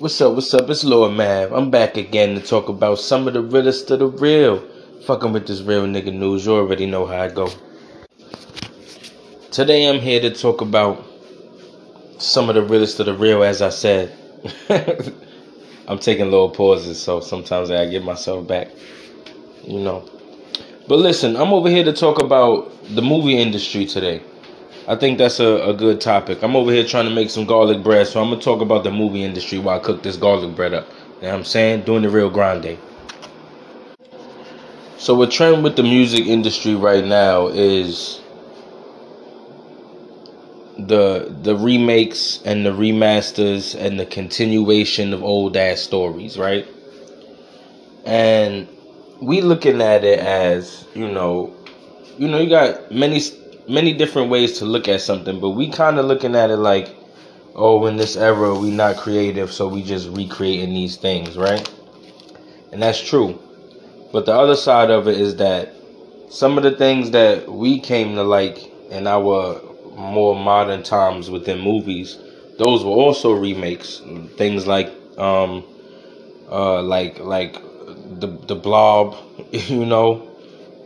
What's up? What's up? It's Lord Mav. I'm back again to talk about some of the realest of the real. Fucking with this real nigga news. You already know how I go. Today I'm here to talk about some of the realest of the real, as I said. I'm taking little pauses, so sometimes I get myself back. You know. But listen, I'm over here to talk about the movie industry today. I think that's a, a good topic. I'm over here trying to make some garlic bread, so I'm gonna talk about the movie industry while I cook this garlic bread up. You know what I'm saying? Doing the real grande. So a trend with the music industry right now is the the remakes and the remasters and the continuation of old ass stories, right? And we looking at it as, you know, you know, you got many many different ways to look at something, but we kind of looking at it like, oh, in this era we not creative, so we just recreating these things, right? And that's true. But the other side of it is that some of the things that we came to like in our more modern times within movies, those were also remakes. Things like um uh like like the the blob, you know,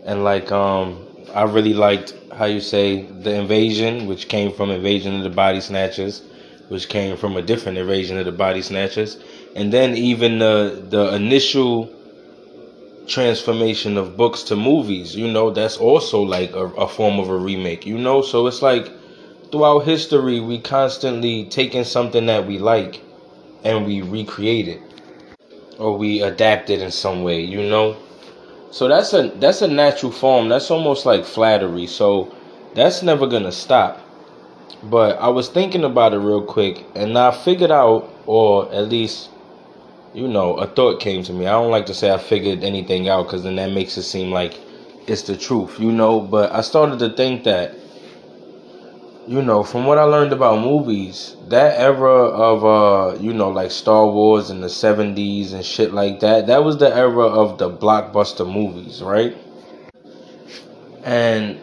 and like um I really liked how you say the invasion, which came from invasion of the body snatchers, which came from a different invasion of the body snatchers, and then even the the initial transformation of books to movies. You know, that's also like a, a form of a remake. You know, so it's like throughout history, we constantly taking something that we like and we recreate it or we adapt it in some way. You know. So that's a that's a natural form. That's almost like flattery. So that's never gonna stop. But I was thinking about it real quick, and I figured out, or at least, you know, a thought came to me. I don't like to say I figured anything out because then that makes it seem like it's the truth, you know. But I started to think that you know, from what I learned about movies, that era of uh, you know, like Star Wars in the 70s and shit like that, that was the era of the blockbuster movies, right? And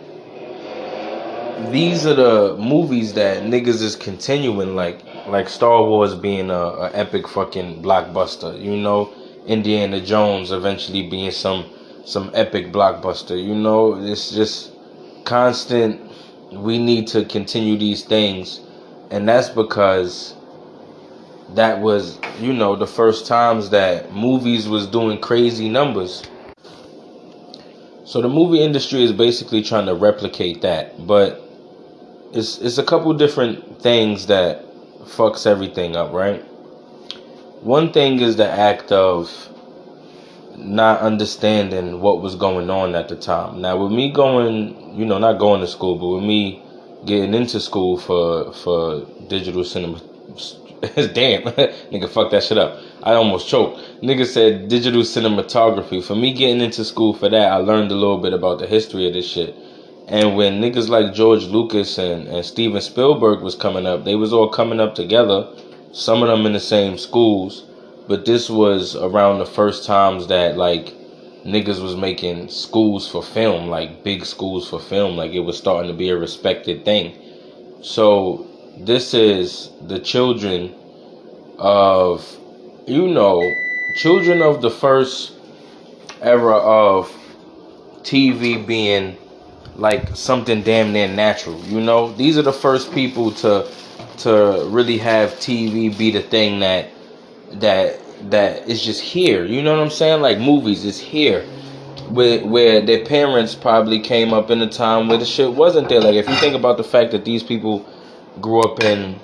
these are the movies that niggas is continuing like like Star Wars being a, a epic fucking blockbuster, you know, Indiana Jones eventually being some some epic blockbuster, you know, it's just constant we need to continue these things. And that's because that was you know the first times that movies was doing crazy numbers. So the movie industry is basically trying to replicate that. But it's it's a couple different things that fucks everything up right? One thing is the act of not understanding what was going on at the time. Now, with me going, you know, not going to school, but with me getting into school for for digital cinema, damn, nigga, fuck that shit up. I almost choked. Nigga said digital cinematography. For me getting into school for that, I learned a little bit about the history of this shit. And when niggas like George Lucas and, and Steven Spielberg was coming up, they was all coming up together. Some of them in the same schools but this was around the first times that like niggas was making schools for film, like big schools for film, like it was starting to be a respected thing. So this is the children of you know, children of the first era of TV being like something damn near natural. You know, these are the first people to to really have TV be the thing that that that is just here. You know what I'm saying? Like movies is here. Where, where their parents probably came up in a time where the shit wasn't there. Like if you think about the fact that these people grew up in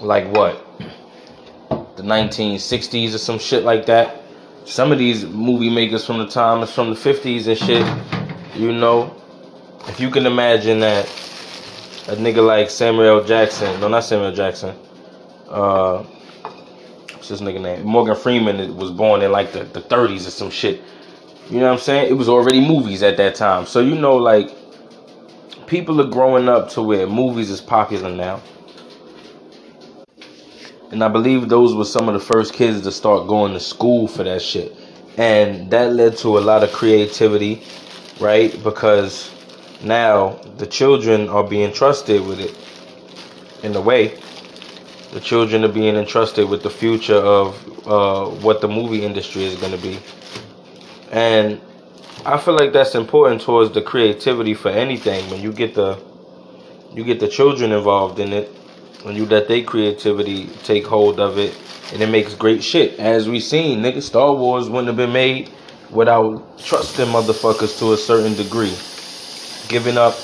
like what? The 1960s or some shit like that. Some of these movie makers from the time is from the 50s and shit. You know, if you can imagine that a nigga like Samuel Jackson, no, not Samuel Jackson, uh, what's this nigga name? Morgan Freeman was born in like the, the 30s or some shit. You know what I'm saying? It was already movies at that time. So you know like people are growing up to where movies is popular now. And I believe those were some of the first kids to start going to school for that shit. And that led to a lot of creativity, right? Because now the children are being trusted with it in a way The children are being entrusted with the future of uh, what the movie industry is going to be. And I feel like that's important towards the creativity for anything. When you get the you get the children involved in it, when you let their creativity take hold of it, and it makes great shit. As we seen, nigga, Star Wars wouldn't have been made without trusting motherfuckers to a certain degree, giving up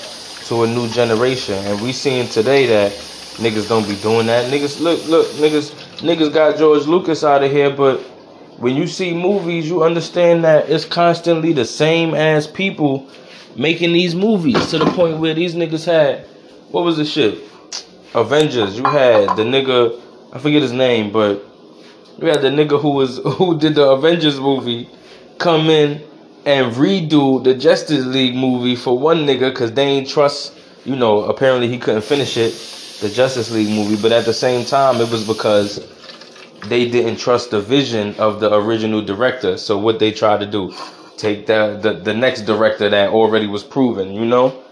to a new generation. And we seeing today that niggas don't be doing that. Niggas, look, look, niggas, niggas got George Lucas out of here, but when you see movies, you understand that it's constantly the same as people making these movies to the point where these niggas had what was the shit? Avengers. You had the nigga I forget his name, but you had the nigga who was who did the Avengers movie come in and redo the Justice League movie for one nigga because they ain't trust. You know, apparently he couldn't finish it, the Justice League movie. But at the same time, it was because they didn't trust the vision of the original director. So what they tried to do, take the, the the next director that already was proven, you know?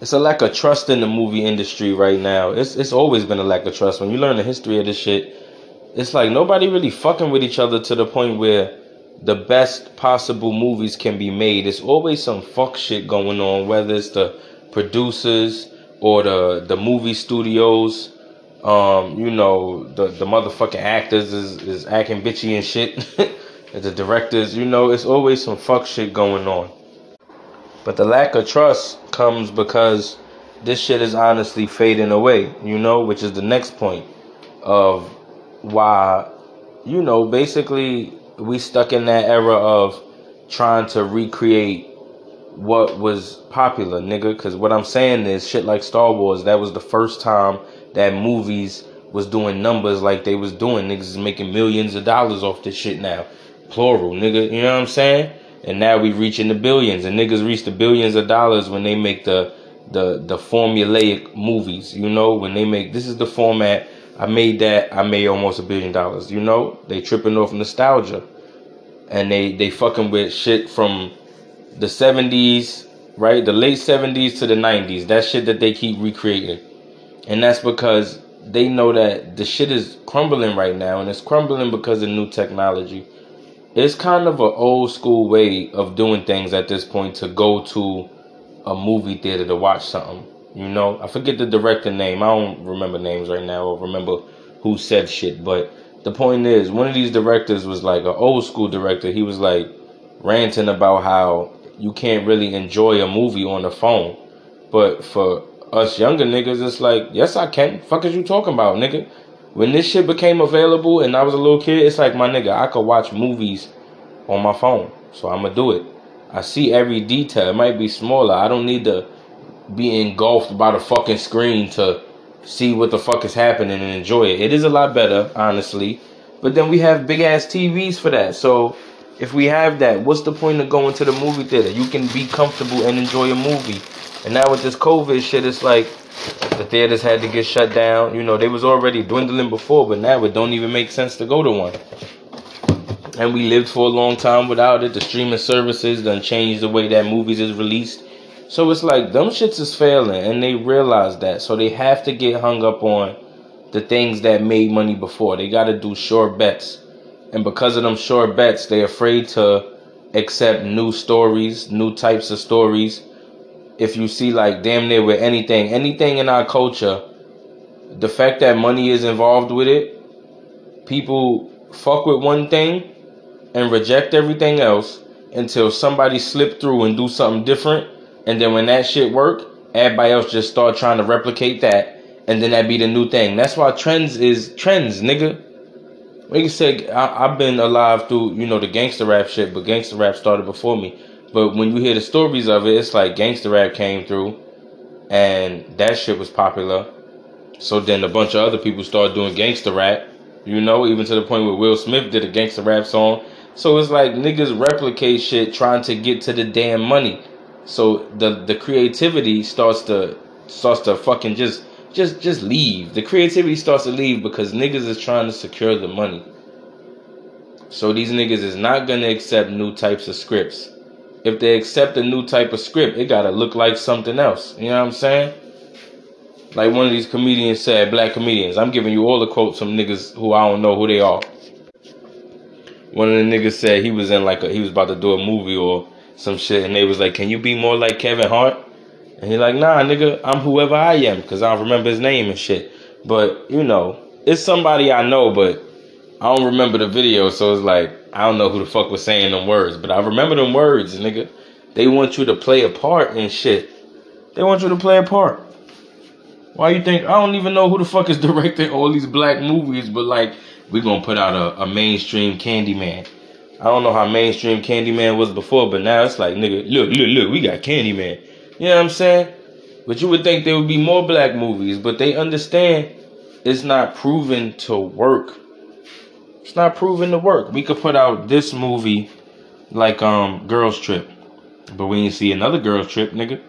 It's a lack of trust in the movie industry right now. It's it's always been a lack of trust. When you learn the history of this shit, it's like nobody really fucking with each other to the point where the best possible movies can be made. It's always some fuck shit going on, whether it's the producers or the the movie studios um, you know, the the motherfucking actors is, is acting bitchy and shit. the directors, you know, it's always some fuck shit going on. But the lack of trust comes because this shit is honestly fading away, you know, which is the next point of why, you know, basically we stuck in that era of trying to recreate what was popular, nigga. Cause what I'm saying is shit like Star Wars, that was the first time that movies was doing numbers like they was doing. Niggas is making millions of dollars off this shit now. Plural, nigga. You know what I'm saying? And now we reaching the billions. And niggas reach the billions of dollars when they make the the the formulaic movies. You know, when they make this is the format. I made that. I made almost a billion dollars. You know, they tripping off nostalgia, and they they fucking with shit from the 70s, right? The late 70s to the 90s. That shit that they keep recreating. And that's because they know that the shit is crumbling right now, and it's crumbling because of new technology. It's kind of an old school way of doing things at this point to go to a movie theater to watch something. You know, I forget the director name. I don't remember names right now or remember who said shit. But the point is, one of these directors was like an old school director. He was like ranting about how you can't really enjoy a movie on the phone. But for us younger niggas, it's like, yes, I can. Fuck is you talking about, nigga? When this shit became available and I was a little kid, it's like, my nigga, I could watch movies on my phone. So I'm gonna do it. I see every detail. It might be smaller. I don't need to be engulfed by the fucking screen to see what the fuck is happening and enjoy it. It is a lot better, honestly. But then we have big ass TVs for that. So if we have that, what's the point of going to the movie theater? You can be comfortable and enjoy a movie and now with this COVID shit, it's like the theaters had to get shut down. You know, they was already dwindling before, but now it don't even make sense to go to one. And we lived for a long time without it. The streaming services done changed the way that movies is released. So it's like them shits is failing and they realize that. So they have to get hung up on the things that made money before. They gotta do sure bets. And because of them short bets, they afraid to accept new stories, new types of stories if you see like damn near with anything, anything in our culture, the fact that money is involved with it, people fuck with one thing and reject everything else until somebody slip through and do something different. And then when that shit work, everybody else just start trying to replicate that. And then that be the new thing. That's why trends is trends, nigga. Like you said, I, I've been alive through, you know, the gangster rap shit, but gangster rap started before me. But when you hear the stories of it, it's like gangster rap came through, and that shit was popular. So then a bunch of other people started doing gangster rap, you know, even to the point where Will Smith did a gangster rap song. So it's like niggas replicate shit trying to get to the damn money. So the the creativity starts to starts to fucking just just just leave. The creativity starts to leave because niggas is trying to secure the money. So these niggas is not gonna accept new types of scripts if they accept a new type of script, it gotta look like something else. You know what I'm saying? Like one of these comedians said, black comedians. I'm giving you all the quotes from niggas who I don't know who they are. One of the niggas said he was in like a, he was about to do a movie or some shit, and they was like, "Can you be more like Kevin Hart?" And he like, "Nah, nigga, I'm whoever I am, cause I don't remember his name and shit." But you know, it's somebody I know, but I don't remember the video, so it's like I don't know who the fuck was saying them words, but I remember them words, nigga. They want you to play a part and shit. They want you to play a part. Why you think I don't even know who the fuck is directing all these black movies, but like we gonna put out a, a mainstream Candyman. I don't know how mainstream Candyman was before, but now it's like nigga, look, look, look, we got Candyman. You know what I'm saying? But you would think there would be more black movies, but they understand it's not proven to work. It's not proven to work. We could put out this movie like um Girls Trip, but we ain't see another Girls Trip, nigga.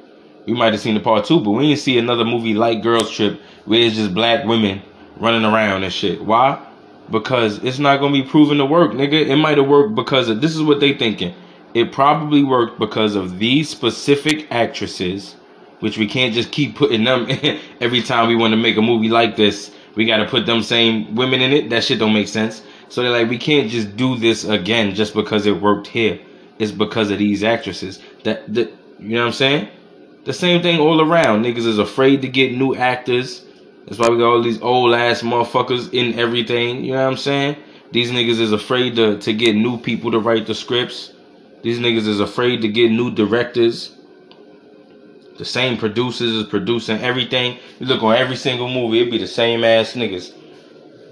We might have seen the part two, but we ain't see another movie like Girls Trip where it's just black women running around and shit. Why? Because it's not gonna be proven to work, nigga. It might have worked because of this is what they thinking. It probably worked because of these specific actresses, which we can't just keep putting them every time we want to make a movie like this. We gotta put them same women in it. That shit don't make sense. So they're like, we can't just do this again just because it worked here. It's because of these actresses. That, that you know what I'm saying? The same thing all around. Niggas is afraid to get new actors. That's why we got all these old ass motherfuckers in everything. You know what I'm saying? These niggas is afraid to, to get new people to write the scripts. These niggas is afraid to get new directors. The same producers is producing everything. You look on every single movie, it be the same ass niggas.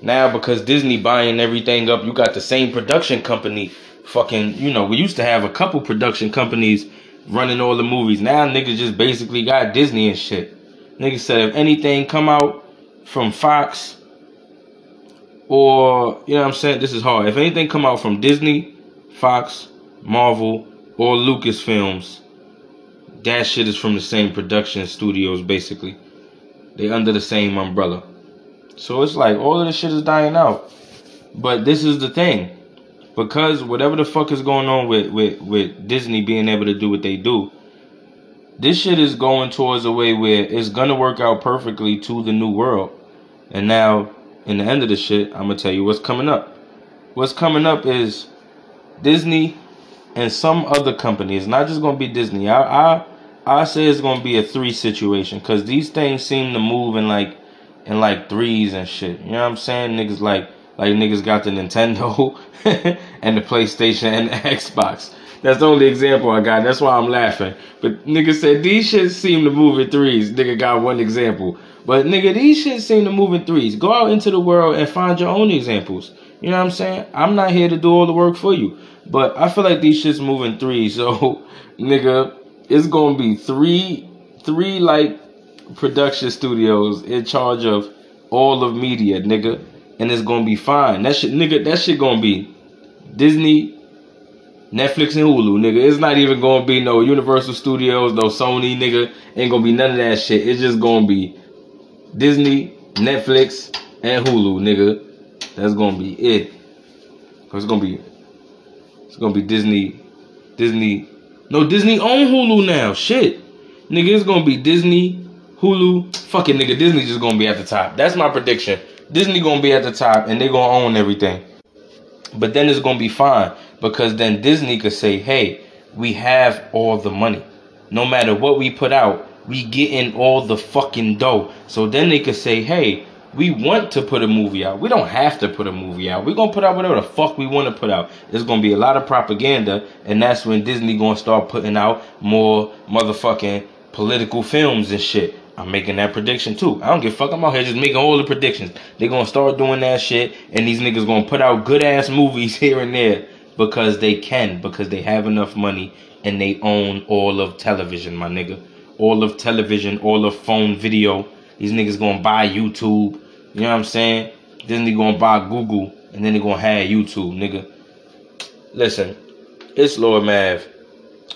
Now because Disney buying everything up, you got the same production company. Fucking, you know, we used to have a couple production companies running all the movies. Now niggas just basically got Disney and shit. Niggas said if anything come out from Fox or you know what I'm saying, this is hard. If anything come out from Disney, Fox, Marvel, or Lucasfilms, that shit is from the same production studios basically. They under the same umbrella. So it's like all of this shit is dying out. But this is the thing because whatever the fuck is going on with, with, with Disney being able to do what they do, this shit is going towards a way where it's gonna work out perfectly to the new world. And now, in the end of the shit, I'm gonna tell you what's coming up. What's coming up is Disney and some other companies. Not just gonna be Disney. I I I say it's gonna be a three situation because these things seem to move in like in like threes and shit. You know what I'm saying? Niggas like like niggas got the Nintendo and the PlayStation and the Xbox. That's the only example I got. That's why I'm laughing. But nigga said these shits seem to move in threes. Nigga got one example. But nigga, these shits seem to move in threes. Go out into the world and find your own examples. You know what I'm saying? I'm not here to do all the work for you. But I feel like these shits move in threes. So nigga, it's gonna be three three like production studios in charge of all of media, nigga and it's gonna be fine. That shit, nigga, that shit gonna be Disney, Netflix, and Hulu, nigga. It's not even gonna be no Universal Studios, no Sony, nigga. Ain't gonna be none of that shit. It's just gonna be Disney, Netflix, and Hulu, nigga. That's gonna be it. It's gonna be, it's gonna be Disney, Disney. No, Disney own Hulu now. Shit, nigga, it's gonna be Disney, Hulu. Fucking nigga, Disney just gonna be at the top. That's my prediction. Disney gonna be at the top and they gonna own everything. But then it's gonna be fine because then Disney could say, "Hey, we have all the money. No matter what we put out, we getting all the fucking dough." So then they could say, "Hey, we want to put a movie out. We don't have to put a movie out. We're gonna put out whatever the fuck we want to put out. There's gonna be a lot of propaganda, and that's when Disney gonna start putting out more motherfucking political films and shit. I'm making that prediction too. I don't give a fuck. I'm out here just making all the predictions. They're gonna start doing that shit, and these niggas gonna put out good ass movies here and there because they can, because they have enough money and they own all of television, my nigga. All of television, all of phone video. These niggas gonna buy YouTube. You know what I'm saying? Then they gonna buy Google, and then they gonna have YouTube, nigga. Listen, it's Lord Mav.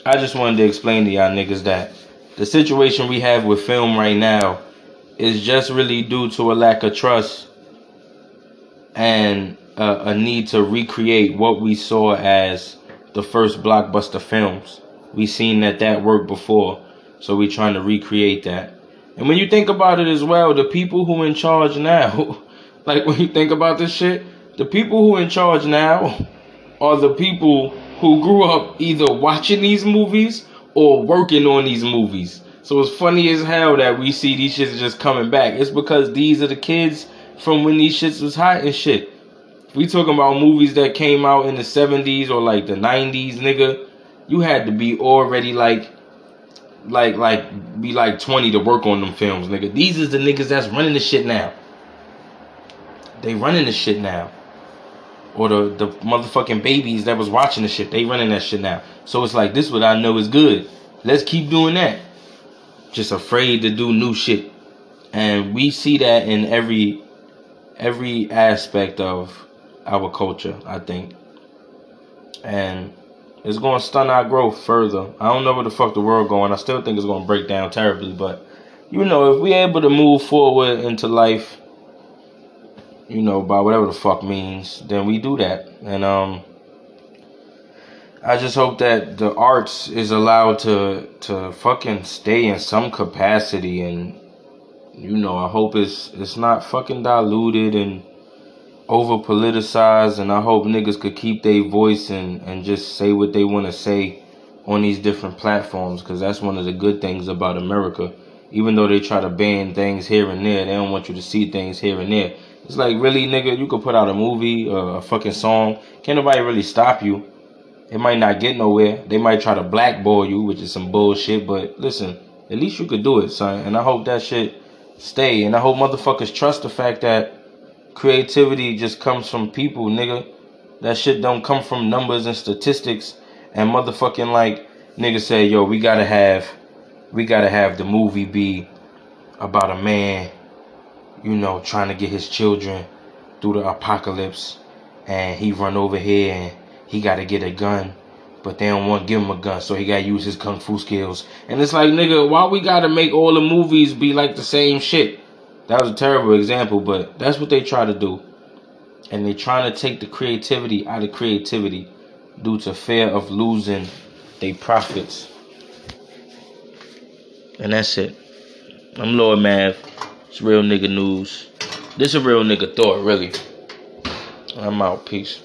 I just wanted to explain to y'all niggas that the situation we have with film right now is just really due to a lack of trust and a, a need to recreate what we saw as the first blockbuster films. We seen that that worked before, so we trying to recreate that. And when you think about it as well, the people who in charge now, like when you think about this shit, the people who in charge now are the people who grew up either watching these movies or working on these movies. So it's funny as hell that we see these shits just coming back. It's because these are the kids from when these shits was hot and shit. If we talking about movies that came out in the 70s or like the 90s, nigga, you had to be already like like like be like 20 to work on them films, nigga. These is the niggas that's running the shit now. They running the shit now. Or the, the motherfucking babies that was watching the shit, they running that shit now. So it's like this what I know is good. Let's keep doing that. Just afraid to do new shit. And we see that in every every aspect of our culture, I think. And it's going to stun our growth further. I don't know where the fuck the world going. I still think it's going to break down terribly, but you know, if we able to move forward into life, you know, by whatever the fuck means, then we do that. And um I just hope that the arts is allowed to to fucking stay in some capacity and you know, I hope it's it's not fucking diluted and over politicized and I hope niggas could keep their voice and, and just say what they want to say on these different platforms because that's one of the good things about America. Even though they try to ban things here and there, they don't want you to see things here and there. It's like, really, nigga, you could put out a movie, uh, a fucking song. Can't nobody really stop you. It might not get nowhere. They might try to blackball you, which is some bullshit. But listen, at least you could do it, son. And I hope that shit stay. And I hope motherfuckers trust the fact that creativity just comes from people, nigga. That shit don't come from numbers and statistics and motherfucking like nigga say, yo, we gotta have we gotta have the movie be about a man, you know, trying to get his children through the apocalypse and he run over here and he gotta get a gun. But they don't want to give him a gun, so he gotta use his kung fu skills. And it's like, nigga, why we gotta make all the movies be like the same shit? That was a terrible example, but that's what they try to do. And they trying to take the creativity out of creativity due to fear of losing their profits. And that's it. I'm Lord Mav. It's real nigga news. This is a real nigga thought, really. I'm out. Peace.